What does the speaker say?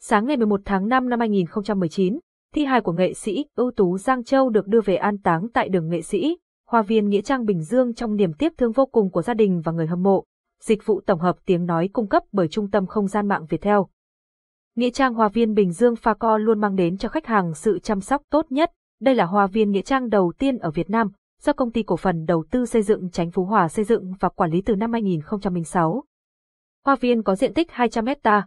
Sáng ngày 11 tháng 5 năm 2019, thi hài của nghệ sĩ ưu tú Giang Châu được đưa về an táng tại đường nghệ sĩ, Hoa viên Nghĩa Trang Bình Dương trong niềm tiếc thương vô cùng của gia đình và người hâm mộ. Dịch vụ tổng hợp tiếng nói cung cấp bởi Trung tâm Không gian mạng Việt Theo. Nghĩa trang Hoa viên Bình Dương Pha Co luôn mang đến cho khách hàng sự chăm sóc tốt nhất. Đây là hoa viên nghĩa trang đầu tiên ở Việt Nam, do công ty cổ phần đầu tư xây dựng Chánh Phú Hòa xây dựng và quản lý từ năm 2006. Hoa viên có diện tích 200 hecta,